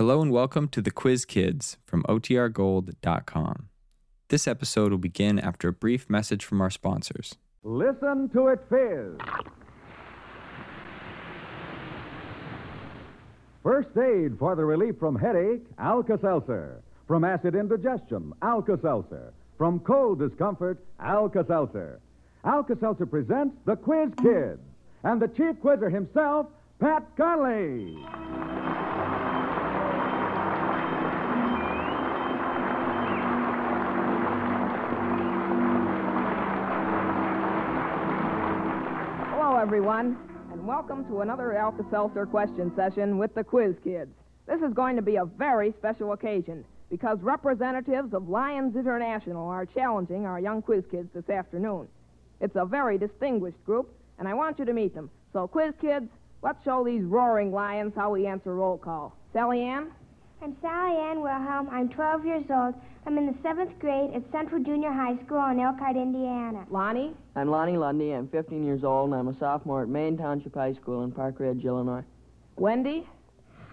Hello and welcome to the Quiz Kids from OTRGold.com. This episode will begin after a brief message from our sponsors. Listen to it fizz. First aid for the relief from headache, Alka-Seltzer. From acid indigestion, Alka-Seltzer. From cold discomfort, Alka-Seltzer. Alka-Seltzer presents the Quiz Kids and the chief quizzer himself, Pat Conlon. Hello, everyone, and welcome to another Alka Seltzer question session with the Quiz Kids. This is going to be a very special occasion because representatives of Lions International are challenging our young quiz kids this afternoon. It's a very distinguished group, and I want you to meet them. So, quiz kids, let's show these roaring lions how we answer roll call. Sally Ann? I'm Sally Ann Wilhelm. I'm 12 years old. I'm in the seventh grade at Central Junior High School in Elkhart, Indiana. Lonnie? I'm Lonnie Lundy. I'm 15 years old, and I'm a sophomore at Maine Township High School in Park Ridge, Illinois. Wendy?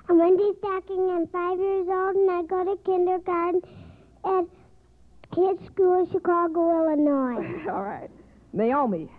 I'm Wendy Stocking. I'm five years old, and I go to kindergarten at Kids School, Chicago, Illinois. All right. Naomi?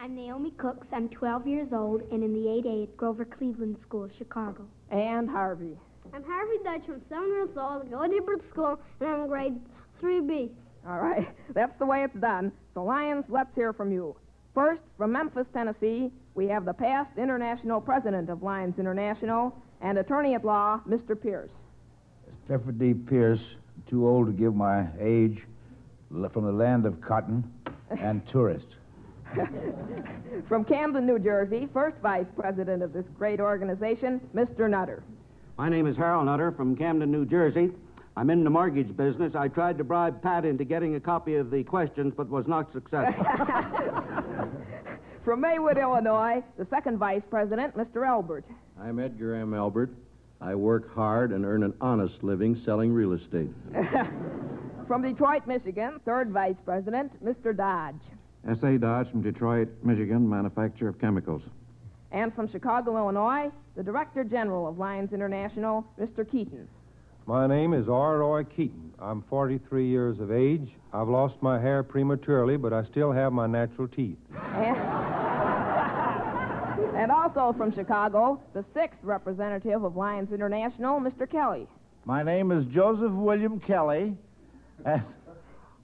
I'm Naomi Cooks. I'm 12 years old and in the 8A at Grover Cleveland School, Chicago. And Harvey? I'm Harvey Dutch. I'm seven years old. I go to Hebrew School, and I'm in grade 3B. All right. That's the way it's done. So, Lions, let's hear from you. First, from Memphis, Tennessee, we have the past international president of Lions International and attorney at law, Mr. Pierce. Clifford D. Pierce, too old to give my age, from the land of cotton and tourists. From Camden, New Jersey, first vice president of this great organization, Mr. Nutter. My name is Harold Nutter from Camden, New Jersey. I'm in the mortgage business. I tried to bribe Pat into getting a copy of the questions, but was not successful. From Maywood, Illinois, the second vice president, Mr. Elbert. I'm Edgar M. Elbert. I work hard and earn an honest living selling real estate. From Detroit, Michigan, third vice president, Mr. Dodge. S.A. Dodge from Detroit, Michigan, manufacturer of chemicals. And from Chicago, Illinois, the director general of Lions International, Mr. Keaton. My name is R. Roy Keaton. I'm 43 years of age. I've lost my hair prematurely, but I still have my natural teeth. And, and also from Chicago, the sixth representative of Lions International, Mr. Kelly. My name is Joseph William Kelly. and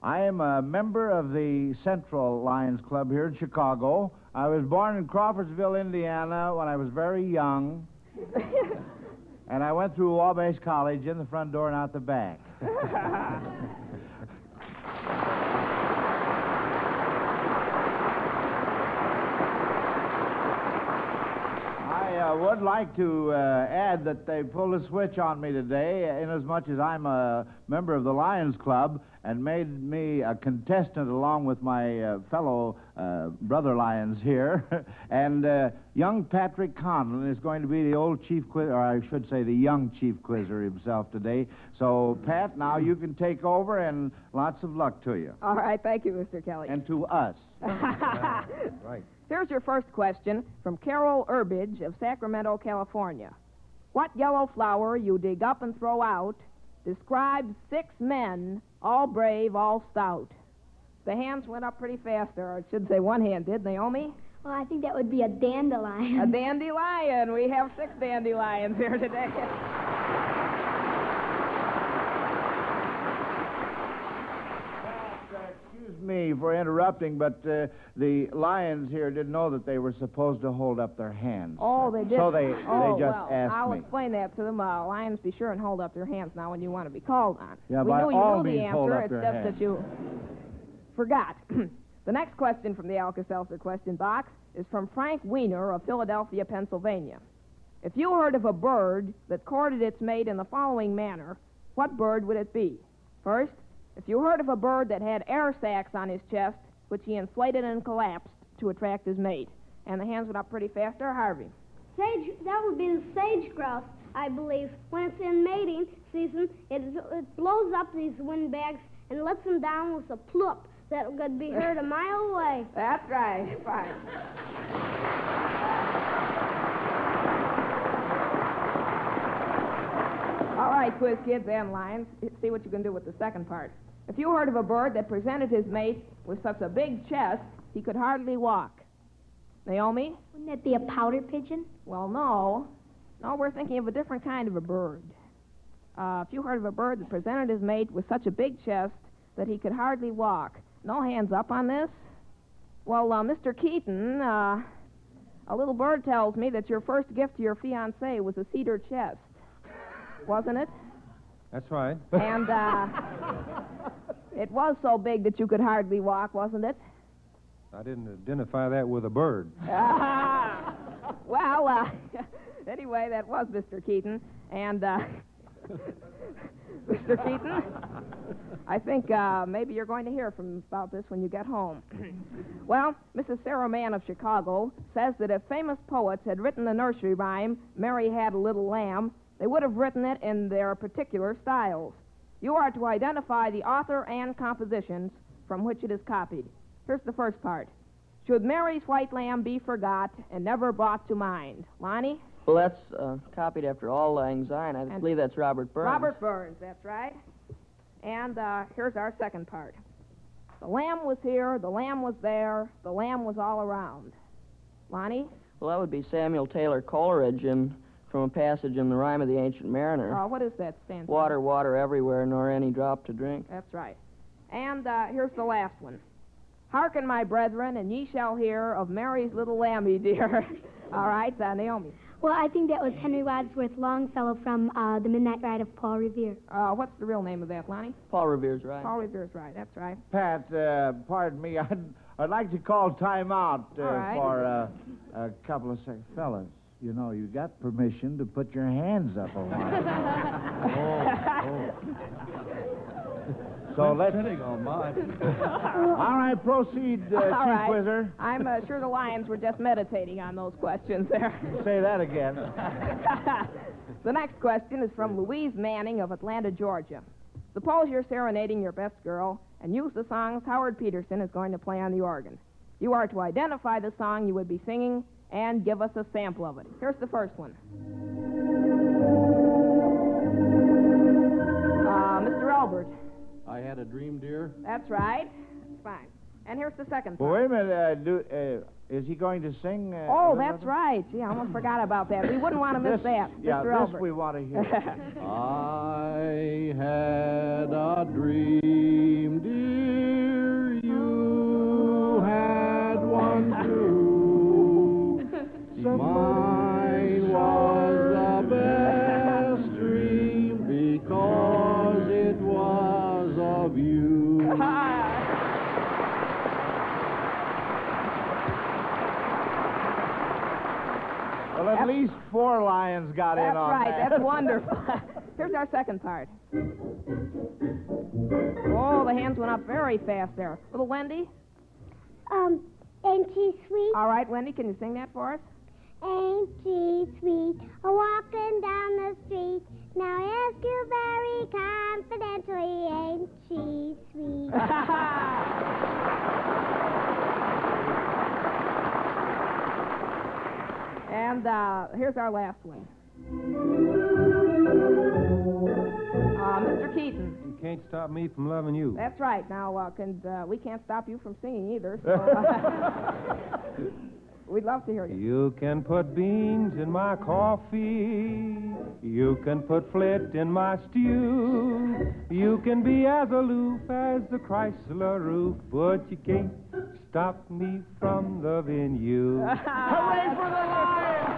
I am a member of the Central Lions Club here in Chicago. I was born in Crawfordsville, Indiana, when I was very young. and I went through Wabash College in the front door and out the back. I uh, would like to uh, add that they pulled a switch on me today, inasmuch as I'm a member of the Lions Club and made me a contestant along with my uh, fellow uh, brother Lions here. and uh, young Patrick Conlon is going to be the old chief quizzer, or I should say the young chief quizzer himself today. So, Pat, now you can take over, and lots of luck to you. All right, thank you, Mr. Kelly. And to us. Right. Here's your first question from Carol Urbidge of Sacramento, California. What yellow flower you dig up and throw out describes six men, all brave, all stout? The hands went up pretty fast there. or I should say one hand did. Naomi? Well, I think that would be a dandelion. A dandelion. We have six dandelions here today. me for interrupting, but uh, the lions here didn't know that they were supposed to hold up their hands. Oh, they did. So they, oh, they just well, asked I'll me. explain that to them. Uh, lions, be sure and hold up your hands now when you want to be called on. Yeah, we by knew you all knew the answer. hold up it's your just hands. that you forgot. the next question from the Alka-Seltzer question box is from Frank Weiner of Philadelphia, Pennsylvania. If you heard of a bird that courted its mate in the following manner, what bird would it be? First, if you heard of a bird that had air sacs on his chest, which he inflated and collapsed to attract his mate. And the hands went up pretty fast there, Harvey. Sage, that would be the sage grouse, I believe. When it's in mating season, it, it blows up these windbags and lets them down with a plup that could be heard a mile away. That's right. Fine. All right, right, quiz kids and lions. See what you can do with the second part. If you heard of a bird that presented his mate with such a big chest he could hardly walk. Naomi? Wouldn't that be a pouter pigeon? Well, no. No, we're thinking of a different kind of a bird. Uh, if you heard of a bird that presented his mate with such a big chest that he could hardly walk. No hands up on this? Well, uh, Mr. Keaton, uh, a little bird tells me that your first gift to your fiancée was a cedar chest. Wasn't it? That's right. And uh, it was so big that you could hardly walk, wasn't it? I didn't identify that with a bird. well, uh, anyway, that was Mr. Keaton. And, uh, Mr. Keaton, I think uh, maybe you're going to hear from about this when you get home. well, Mrs. Sarah Mann of Chicago says that if famous poets had written the nursery rhyme, Mary Had a Little Lamb, they would have written it in their particular styles. You are to identify the author and compositions from which it is copied. Here's the first part. Should Mary's white lamb be forgot and never brought to mind? Lonnie? Well, that's uh, copied after Auld Lang Syne. I And- believe that's Robert Burns. Robert Burns, that's right. And uh, here's our second part. The lamb was here, the lamb was there, the lamb was all around. Lonnie? Well, that would be Samuel Taylor Coleridge in, from a passage in the Rhyme of the Ancient Mariner. Uh, what is that stand for? Water, water everywhere, nor any drop to drink. That's right. And uh, here's the last one. Hearken, my brethren, and ye shall hear of Mary's little lambie dear. all right, uh, Naomi. Well, I think that was Henry Wadsworth Longfellow from uh, The Midnight Ride of Paul Revere. Uh, what's the real name of that, Lonnie? Paul Revere's right. Paul Revere's right. That's right. Pat, uh, pardon me, I'd, I'd like to call time out uh, All right. for uh, a couple of seconds. Fellas, you know, you got permission to put your hands up a while. So let's. on mine. All right, proceed, uh, All Chief right. Whizzer. I'm uh, sure the Lions were just meditating on those questions there. Say that again. the next question is from Louise Manning of Atlanta, Georgia. Suppose you're serenading your best girl and use the songs Howard Peterson is going to play on the organ. You are to identify the song you would be singing and give us a sample of it. Here's the first one. Uh, Mr. Elbert. I had a dream, dear. That's right. That's fine. And here's the second Well, wait a minute. Uh, do, uh, is he going to sing? Uh, Oh, Elizabeth? that's right. Gee, I almost forgot about that. We wouldn't want to miss This- that. Yeah, Mr. this Elbert. we want to hear. I had a dream, dear. Four lions got in on That's right. that. That's wonderful. Here's our second part. Oh, the hands went up very fast there. Little Wendy? Um, ain't she sweet? All right, Wendy, can you sing that for us? Ain't she sweet? A walking down the street. Now ask you very confidentially, ain't she sweet? And uh, here's our last one. Uh, Mr. Keaton. You can't stop me from loving you. That's right. Now, uh, can, uh, we can't stop you from singing either. So, uh, we'd love to hear you. You can put beans in my coffee. You can put flit in my stew. You can be as aloof as the Chrysler roof, but you can't stop me from loving you. Hooray for the lions!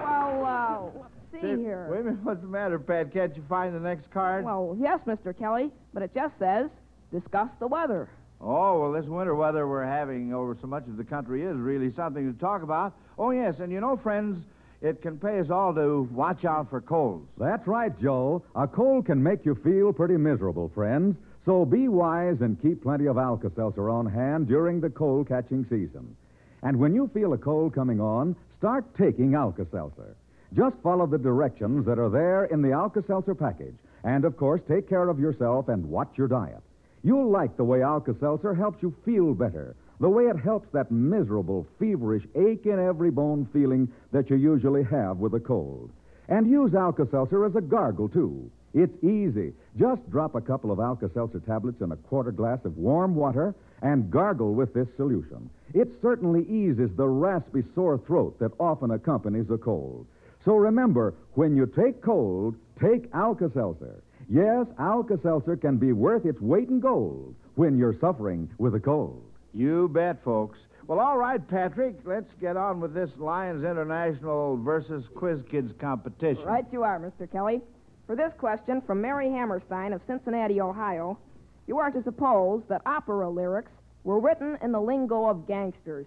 Well, uh, see Say, here. Wait a minute, what's the matter, Pat? Can't you find the next card? Well, yes, Mr. Kelly, but it just says discuss the weather. Oh, well, this winter weather we're having over so much of the country is really something to talk about. Oh, yes, and you know, friends, it can pay us all to watch out for colds. That's right, Joe. A cold can make you feel pretty miserable, friends. So be wise and keep plenty of Alka Seltzer on hand during the cold catching season. And when you feel a cold coming on, start taking Alka Seltzer. Just follow the directions that are there in the Alka Seltzer package. And, of course, take care of yourself and watch your diet. You'll like the way Alka Seltzer helps you feel better, The way it helps that miserable, feverish, ache in every bone feeling that you usually have with a cold. And use Alka Seltzer as a gargle, too. It's easy. Just drop a couple of Alka Seltzer tablets in a quarter glass of warm water and gargle with this solution. It certainly eases the raspy, sore throat that often accompanies a cold. So remember, when you take cold, take Alka Seltzer. Yes, Alka Seltzer can be worth its weight in gold when you're suffering with a cold. You bet, folks. Well, all right, Patrick, let's get on with this Lions International versus Quiz Kids competition. Right you are, Mr. Kelly. For this question from Mary Hammerstein of Cincinnati, Ohio, you are to suppose that opera lyrics were written in the lingo of gangsters.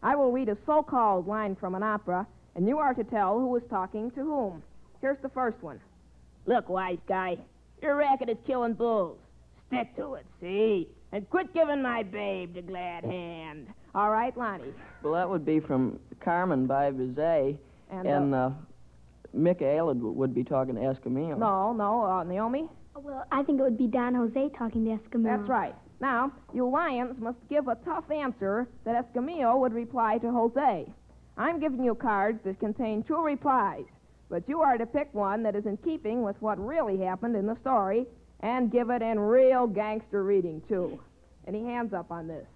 I will read a so called line from an opera, and you are to tell who is talking to whom. Here's the first one Look, wise guy, your racket is killing bulls. Stick to it, see? And quit giving my babe the glad hand. All right, Lonnie. Well, that would be from Carmen by Bizet. And, And, uh, uh, Micaela would be talking to Escamillo. No, no, uh, Naomi? Well, I think it would be Don Jose talking to Escamillo. That's right. Now, you lions must give a tough answer that Escamillo would reply to Jose. I'm giving you cards that contain two replies, but you are to pick one that is in keeping with what really happened in the story and give it in real gangster reading, too. Any hands up on this?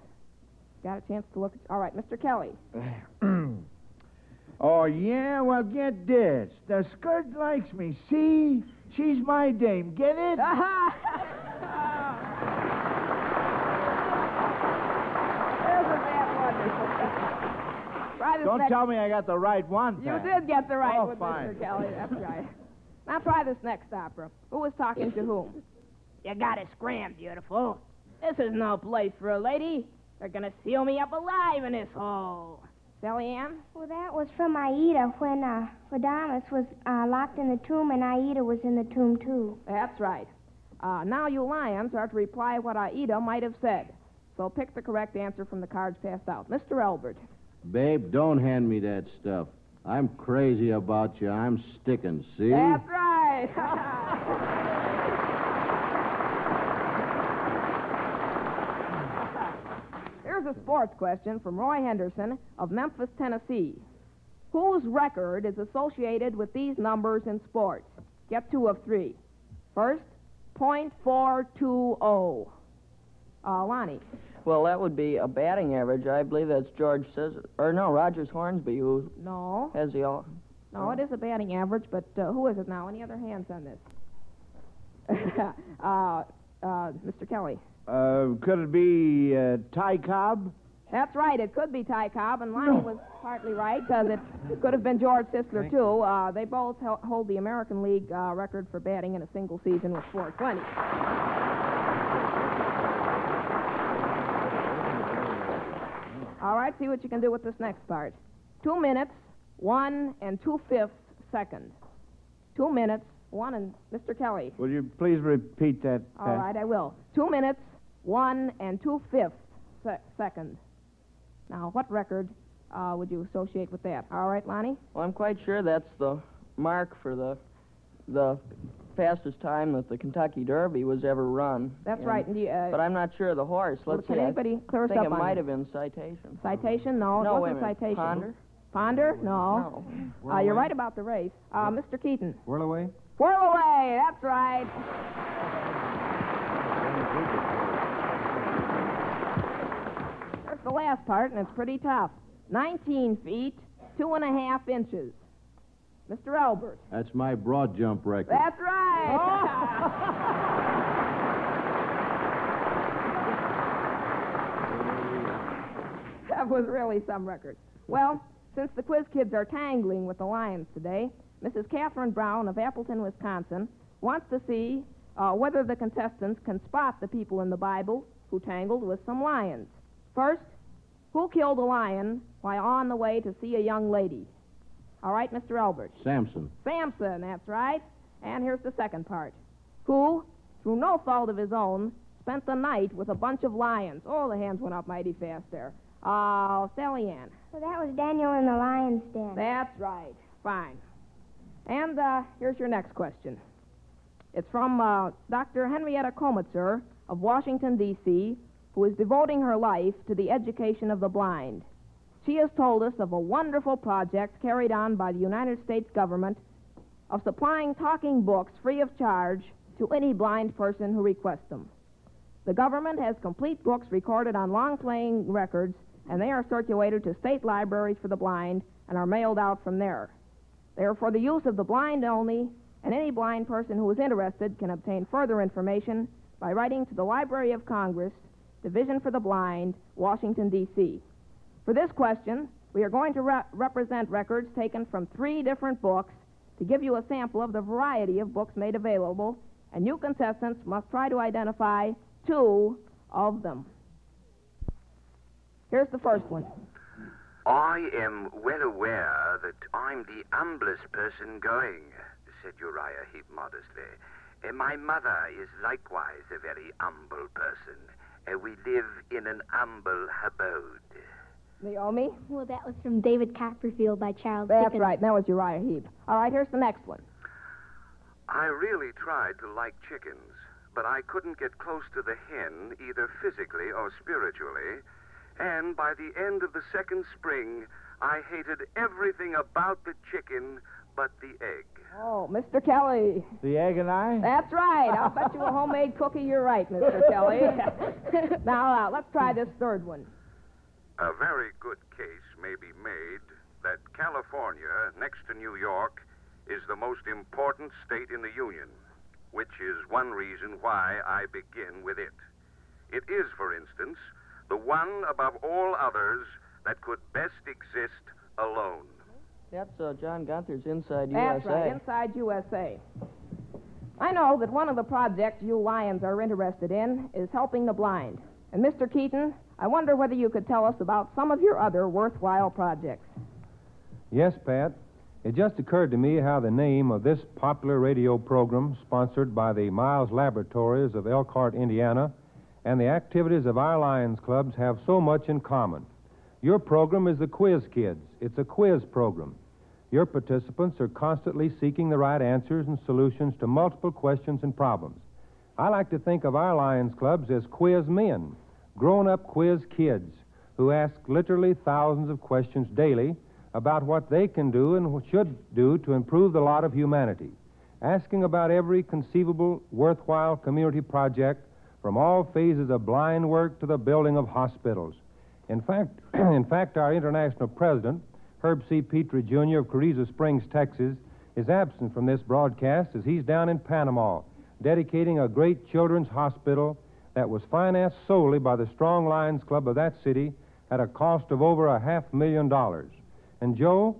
Got a chance to look at. All right, Mr. Kelly. Oh, yeah? Well, get this. The skirt likes me, see? She's my dame. Get it? Uh-huh. Isn't that wonderful? Try this Don't next- tell me I got the right one. You Pat. did get the right Oh, one, fine. Mr. Kelly. That's right. Now try this next opera. Who was talking to whom? You got it scram, beautiful. This is no place for a lady. They're gonna seal me up alive in this hole. Sally Ann? Well, that was from Aida when uh, Radames was uh, locked in the tomb and Aida was in the tomb, too. That's right. Uh, now you lions are to reply what Aida might have said. So pick the correct answer from the cards passed out. Mr. Elbert. Babe, don't hand me that stuff. I'm crazy about you. I'm sticking, see? That's right. Here's a sports question from Roy Henderson of Memphis, Tennessee. Whose record is associated with these numbers in sports? Get two of three. First, .420. Uh, Lonnie. Well, that would be a batting average. I believe that's George Sisler. Or no, Rogers Hornsby, who No. has the all. No, it is a batting average, but uh, who is it now? Any other hands on this? uh, uh, Mr. Kelly. Uh, could it be uh, Ty Cobb? That's right. It could be Ty Cobb, and Lonnie was partly right because it could have been George Sisler too. Uh, they both hel- hold the American League uh, record for batting in a single season with 420. All right, see what you can do with this next part. Two minutes, one and two fifths second. Two minutes, one and Mr. Kelly. Will you please repeat that? All Pat? right, I will. Two minutes, one and two fifths se- second. Now, what record uh, would you associate with that? All right, Lonnie? Well, I'm quite sure that's the mark for the the fastest time that the Kentucky Derby was ever run. That's And- right. And you, uh, But I'm not sure of the horse. well, Let's can see. I anybody clear us think it might that? have been citation. Citation? No, No, it wait wasn't minute. citation. Ponder? Ponder? No. Uh, you're right about the race. Uh, Mr. Keaton. Whirlaway. Whirl away. That's right. Here's the last part, and it's pretty tough. 19 feet, two and a half inches. Mr. Elbert. That's my broad jump record. That's right. that was really some record. Well, since the quiz kids are tangling with the Lions today, Mrs. Catherine Brown of Appleton, Wisconsin, wants to see uh, whether the contestants can spot the people in the Bible who tangled with some lions. First, who killed a lion while on the way to see a young lady? All right, Mr. Elbert. Samson. Samson, that's right. And here's the second part. Who, through no fault of his own, spent the night with a bunch of lions. Oh, the hands went up mighty fast there. Oh, Sally Ann. Well, that was Daniel in the lion's den. That's right. Fine. And uh, here's your next question. It's from uh, Dr. Henrietta Komitzer of Washington, D.C., who who is devoting her life to the education of the blind. She has told us of a wonderful project carried on by the United States government of supplying talking books free of charge to any blind person who requests them. The government has complete books recorded on long playing records, and they are circulated to state libraries for the blind and are mailed out from there. They are for the use of the blind only, and any blind person who is interested can obtain further information by writing to the Library of Congress, Division for the Blind, Washington, D.C. For this question, we are going to re- represent records taken from three different books to give you a sample of the variety of books made available, and you contestants must try to identify two of them. Here's the first one. I am well aware that I'm the humblest person going, said Uriah Heep modestly. Uh, my mother is likewise a very humble person. Uh, we live in an humble abode. Naomi? Well, that was from David Copperfield by Charles Dickens. That's Dickens. right. That was Uriah Heep. All right, here's the next one. I really tried to like chickens, but I couldn't get close to the hen either physically or spiritually. And by the end of the second spring, I hated everything about the chicken but the egg. Oh, Mr. Kelly. The egg and I? That's right. I'll bet you a homemade cookie you're right, Mr. Kelly. now, uh, let's try this third one. A very good case may be made that California, next to New York, is the most important state in the Union, which is one reason why I begin with it. It is, for instance, the one above all others that could best exist alone. That's uh, John Gunther's Inside That's USA. right, Inside USA. I know that one of the projects you Lions are interested in is helping the blind. And, Mr. Keaton, I wonder whether you could tell us about some of your other worthwhile projects. Yes, Pat. It just occurred to me how the name of this popular radio program, sponsored by the Miles Laboratories of Elkhart, Indiana, and the activities of our Lions clubs have so much in common. Your program is the Quiz Kids. It's a quiz program. Your participants are constantly seeking the right answers and solutions to multiple questions and problems. I like to think of our Lions clubs as quiz men, grown up quiz kids who ask literally thousands of questions daily about what they can do and should do to improve the lot of humanity, asking about every conceivable worthwhile community project from all phases of blind work to the building of hospitals. In fact, in fact, our international president, Herb C. Petry Jr. of Carrizo Springs, Texas, is absent from this broadcast as he's down in Panama dedicating a great children's hospital that was financed solely by the Strong Lions Club of that city at a cost of over a half million dollars. And Joe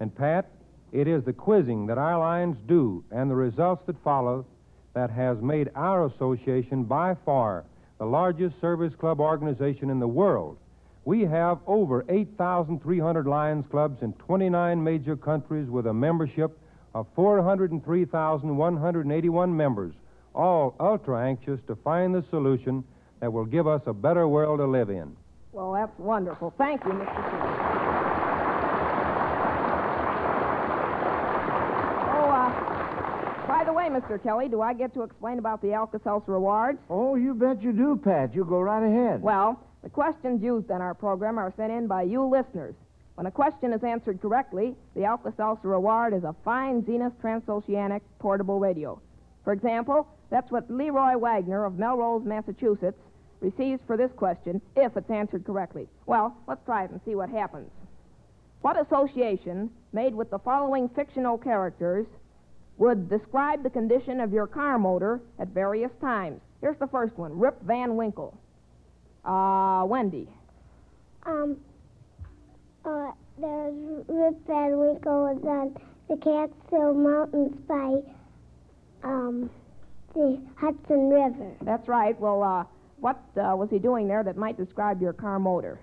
and Pat, it is the quizzing that our Lions do and the results that follow that has made our association by far the largest service club organization in the world. We have over 8,300 Lions clubs in 29 major countries with a membership of 403,181 members, all ultra anxious to find the solution that will give us a better world to live in. Well, that's wonderful. Thank you, Mr. Keaton. Oh, uh, by the way, Mr. Kelly, do I get to explain about the Alka-Seltzer Awards? Oh, you bet you do, Pat. You go right ahead. Well, the questions used in our program are sent in by you listeners. When a question is answered correctly, the Alka-Seltzer Award is a fine Zenith transoceanic portable radio. For example, that's what Leroy Wagner of Melrose, Massachusetts, receives for this question if it's answered correctly. Well, let's try it and see what happens. What association, made with the following fictional characters, would describe the condition of your car motor at various times? Here's the first one Rip Van Winkle. Uh, Wendy. Um, uh, there's Rip Van Winkle was on the Catskill Mountains by um, the Hudson River. That's right. Well, uh, what uh, was he doing there that might describe your car motor?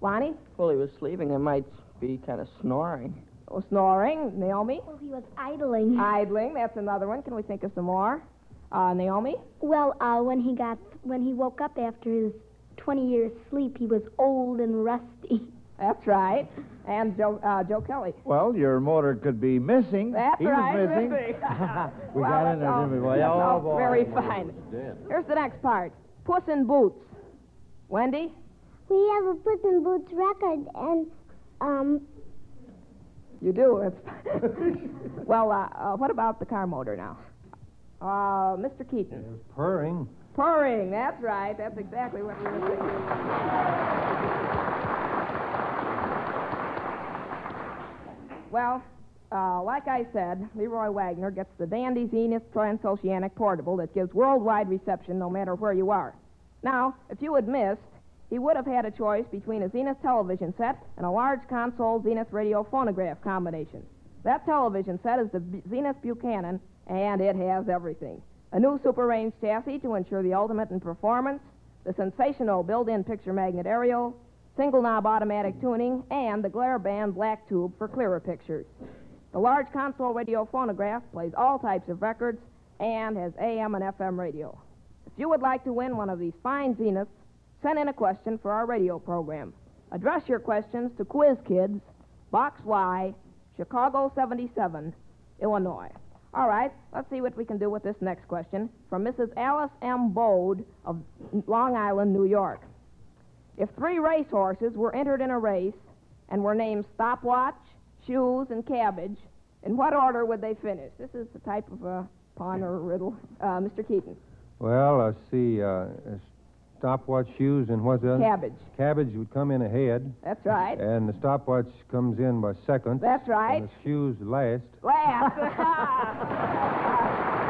Lonnie? Well, he was sleeping. It might be kind of snoring. Oh, snoring. Naomi? Well, he was idling. Idling. That's another one. Can we think of some more? Uh, Naomi? Well, uh, when he got when he woke up after his 20 years sleep, he was old and rusty. That's right. And Joe, uh, Joe Kelly. Well, your motor could be missing. That's he right. was missing. missing. we Well, got in that's all- there, didn't we, boy? that's Oh, all boy. Very fine. Here's the next part. Puss in Boots. Wendy? We have a Puss in Boots record, and um, You do. It's well, uh, uh, what about the car motor now? Uh, Mr. Keaton. It's Purring. Purring, that's right. That's exactly what we were thinking. Well, uh, like I said, Leroy Wagner gets the Dandy Zenith Transoceanic Portable that gives worldwide reception no matter where you are. Now, if you had missed, he would have had a choice between a Zenith television set and a large console Zenith radio phonograph combination. That television set is the B- Zenith Buchanan, and it has everything. A new super range chassis to ensure the ultimate in performance, the sensational built-in picture magnet aerial, single knob automatic tuning, and the glare band black tube for clearer pictures. The large console radio phonograph plays all types of records and has AM and FM radio. If you would like to win one of these fine Zeniths, send in a question for our radio program. Address your questions to Quiz Kids, Box Y, Chicago 77, Illinois. All right, let's see what we can do with this next question from Mrs. Alice M. Bode of Long Island, New York. If three racehorses were entered in a race and were named Stopwatch, Shoes, and Cabbage, in what order would they finish? This is the type of a pun or a riddle. Uh, Mr. Keaton. Well, let's see. Uh, stopwatch shoes and what's that? Cabbage. Cabbage would come in ahead. That's right. And the stopwatch comes in by second. That's right. And the shoes last. Last.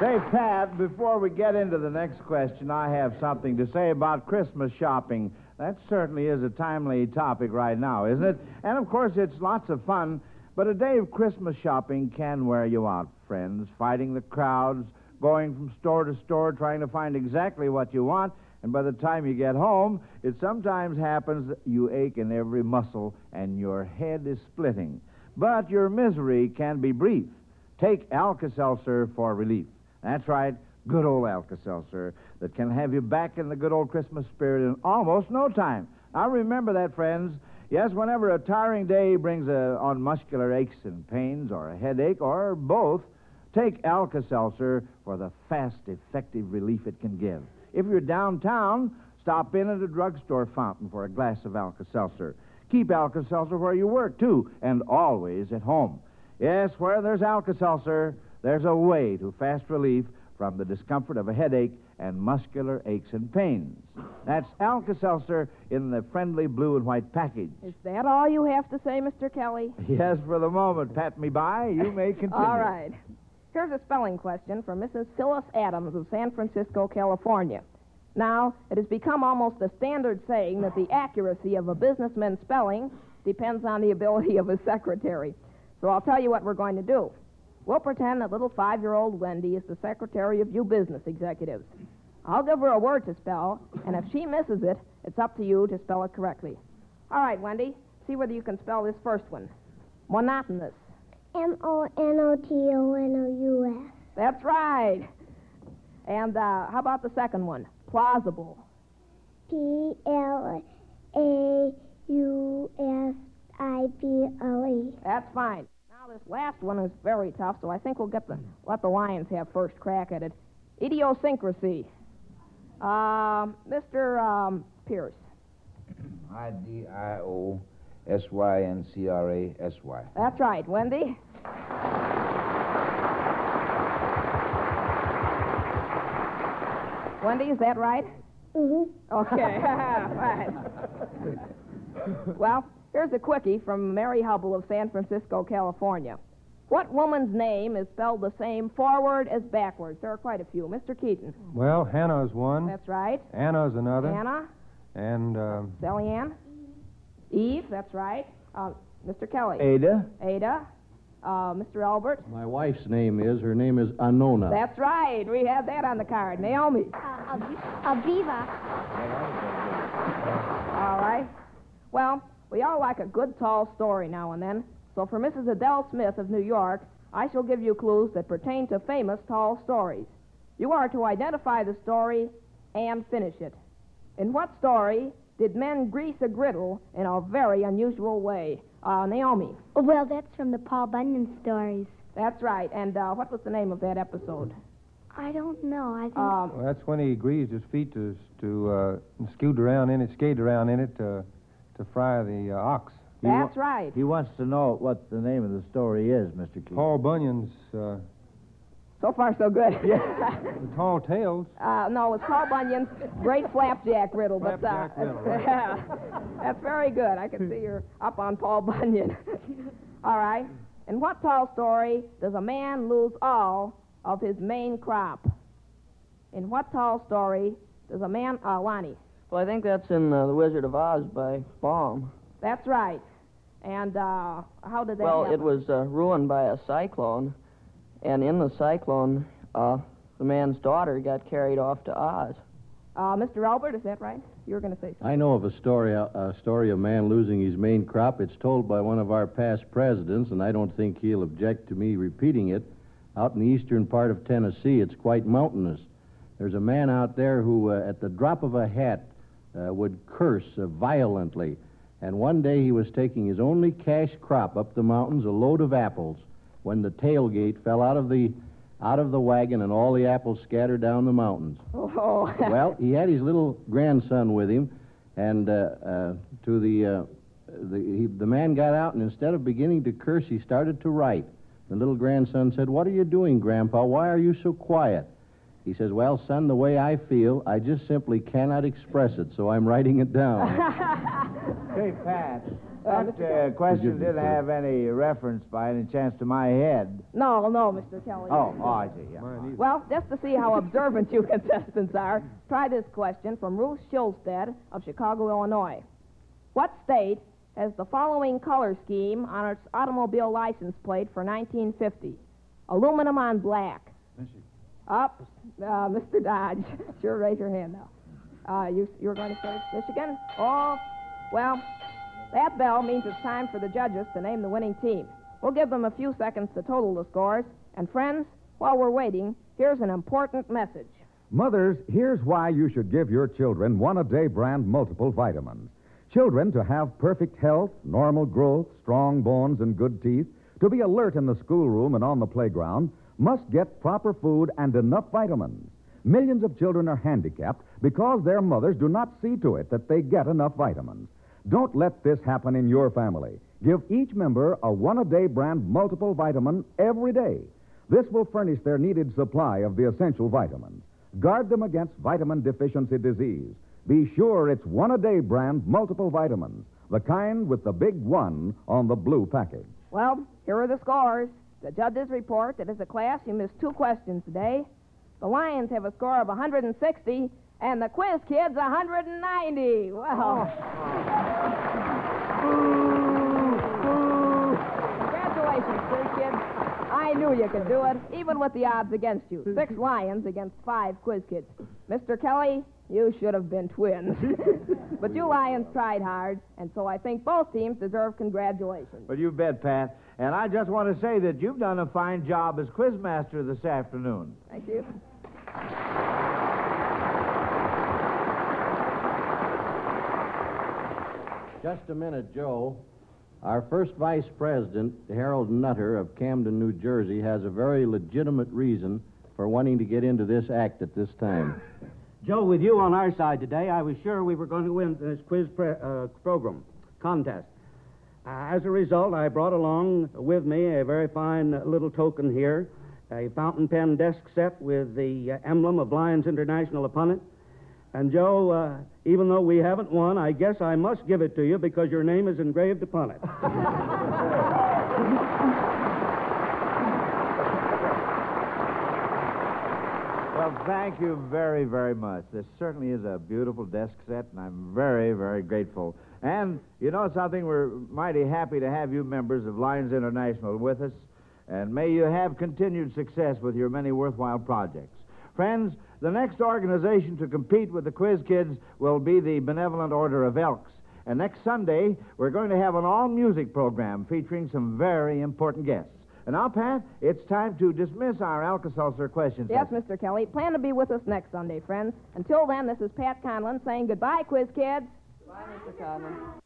Say, Pat, before we get into the next question, I have something to say about Christmas shopping. That certainly is a timely topic right now, isn't it? And of course, it's lots of fun, but a day of Christmas shopping can wear you out, friends. Fighting the crowds, going from store to store, trying to find exactly what you want, and by the time you get home, it sometimes happens that you ache in every muscle and your head is splitting. But your misery can be brief. Take Alka Seltzer for relief. That's right, good old Alka Seltzer that can have you back in the good old Christmas spirit in almost no time. Now remember that, friends. Yes, whenever a tiring day brings a, on muscular aches and pains or a headache or both, take Alka Seltzer for the fast, effective relief it can give. If you're downtown, stop in at a drugstore fountain for a glass of Alka Seltzer. Keep Alka Seltzer where you work, too, and always at home. Yes, where there's Alka Seltzer, there's a way to fast relief from the discomfort of a headache and muscular aches and pains. That's Alka Seltzer in the friendly blue and white package. Is that all you have to say, Mr. Kelly? Yes, for the moment, pat me by. You may continue. All right. Here's a spelling question from Mrs. Phyllis Adams of San Francisco, California. Now, it has become almost a standard saying that the accuracy of a businessman's spelling depends on the ability of his secretary. So I'll tell you what we're going to do. We'll pretend that little five year old Wendy is the secretary of you business executives. I'll give her a word to spell, and if she misses it, it's up to you to spell it correctly. All right, Wendy, see whether you can spell this first one. Monotonous. M O N O T O N O U S. That's right. And uh, how about the second one? Plausible. P L A U S I B L E. That's fine. Now this last one is very tough, so I think we'll get the let the Lions have first crack at it. Idiosyncrasy. Um, Mr. Um, Pierce. I D I O S Y N C R A S Y. That's right, Wendy. Wendy, is that right? Mm-hmm. Okay. right. Well, here's a quickie from Mary Hubble of San Francisco, California. What woman's name is spelled the same forward as backwards? There are quite a few. Mr. Keaton. Well, Hannah's one. That's right. Anna's another. Anna. And uh, Sally Ann. Eve. That's right. Uh, Mr. Kelly. Ada. Ada. Uh, Mr. Elbert. My wife's name is, her name is Anona. That's right. We have that on the card. Naomi. Uh, Aviva. All right. Well, we all like a good tall story now and then. So for Mrs. Adele Smith of New York, I shall give you clues that pertain to famous tall stories. You are to identify the story and finish it. In what story did men grease a griddle in a very unusual way? Uh, Naomi. Well, that's from the Paul Bunyan stories. That's right. And uh, what was the name of that episode? I don't know. I think. Um, Well, that's when he greased his feet to to uh, scoot around in it, skate around in it to to fry the uh, ox. that's right. He wants to know what the name of the story is, Mr. Keith. Paul Bunyan's uh, So far, so good. The Tall Tales. Uh, no, it's Paul Bunyan's Great Flapjack Griddle. but, uh, Flapjack Griddle, right. yeah, that's very good. I can see you're up on Paul Bunyan. all right. In what tall story does a man lose all of his main crop? In what tall story does a man, uh, Lonnie? Well, I think that's in uh, The Wizard of Oz by Baum. That's right. And uh, how did that Well, happen? it was uh, ruined by a cyclone, and in the cyclone, uh, the man's daughter got carried off to Oz. Uh, Mr. Elbert, is that right? You were going to say something. I know of a story, a story of a man losing his main crop. It's told by one of our past presidents, and I don't think he'll object to me repeating it. Out in the eastern part of Tennessee, it's quite mountainous. There's a man out there who, uh, at the drop of a hat, uh, would curse uh, violently. And one day he was taking his only cash crop up the mountains, a load of apples, when the tailgate fell out of the out of the wagon and all the apples scattered down the mountains. Oh. well, he had his little grandson with him, and uh, uh, to the uh, the he, the man got out, and instead of beginning to curse, he started to write. The little grandson said, "What are you doing, Grandpa? Why are you so quiet?" He says, "Well, son, the way I feel, I just simply cannot express it, so I'm writing it down." Say, Pat, Uh, that uh, question didn't have any reference by any chance to my head. no, no, Mr. Kelly. Oh, oh, I see. Yeah. Well, just to see how observant you contestants are, try this question from Ruth Schulstead of Chicago, Illinois. What state has the following color scheme on its automobile license plate for 1950? Aluminum on black. Up, uh, Mr. Dodge. Sure, raise your hand now. Uh, you, you were going to say Michigan? Oh, well, that bell means it's time for the judges to name the winning team. We'll give them a few seconds to total the scores. And, friends, while we're waiting, here's an important message. Mothers, here's why you should give your children one a day brand multiple vitamins. Children to have perfect health, normal growth, strong bones, and good teeth, to be alert in the schoolroom and on the playground, must get proper food and enough vitamins. Millions of children are handicapped because their mothers do not see to it that they get enough vitamins. Don't let this happen in your family. Give each member a one a day brand multiple vitamin every day. This will furnish their needed supply of the essential vitamins. Guard them against vitamin deficiency disease. Be sure it's one a day brand multiple vitamins, the kind with the big one on the blue package. Well, here are the scores. The judges report that as a class you missed two questions today. The Lions have a score of 160, and the Quiz Kids 190. Well. Congratulations, Quiz Kids. I knew you could do it, even with the odds against you. Six Lions against five Quiz Kids. Mr. Kelly, you should have been twins. but you Lions tried hard, and so I think both teams deserve congratulations. Well, you bet, Pat. And I just want to say that you've done a fine job as quizmaster this afternoon. Thank you. Just a minute, Joe. Our first vice president, Harold Nutter of Camden, New Jersey, has a very legitimate reason for wanting to get into this act at this time. Joe, with you on our side today, I was sure we were going to win this quiz pre- uh, program contest. As a result, I brought along with me a very fine little token here a fountain pen desk set with the uh, emblem of Lions International upon it. And, Joe, uh, even though we haven't won, I guess I must give it to you because your name is engraved upon it. Well, thank you very, very much. This certainly is a beautiful desk set, and I'm very, very grateful. And you know something? We're mighty happy to have you members of Lions International with us, and may you have continued success with your many worthwhile projects. Friends, the next organization to compete with the Quiz Kids will be the Benevolent Order of Elks. And next Sunday, we're going to have an all music program featuring some very important guests. And now, Pat, it's time to dismiss our Alka-Seltzer questions. Yes, Mr. Kelly. Plan to be with us next Sunday, friends. Until then, this is Pat Conlon saying goodbye, Quiz Kids. Bye, Mr. Conlon.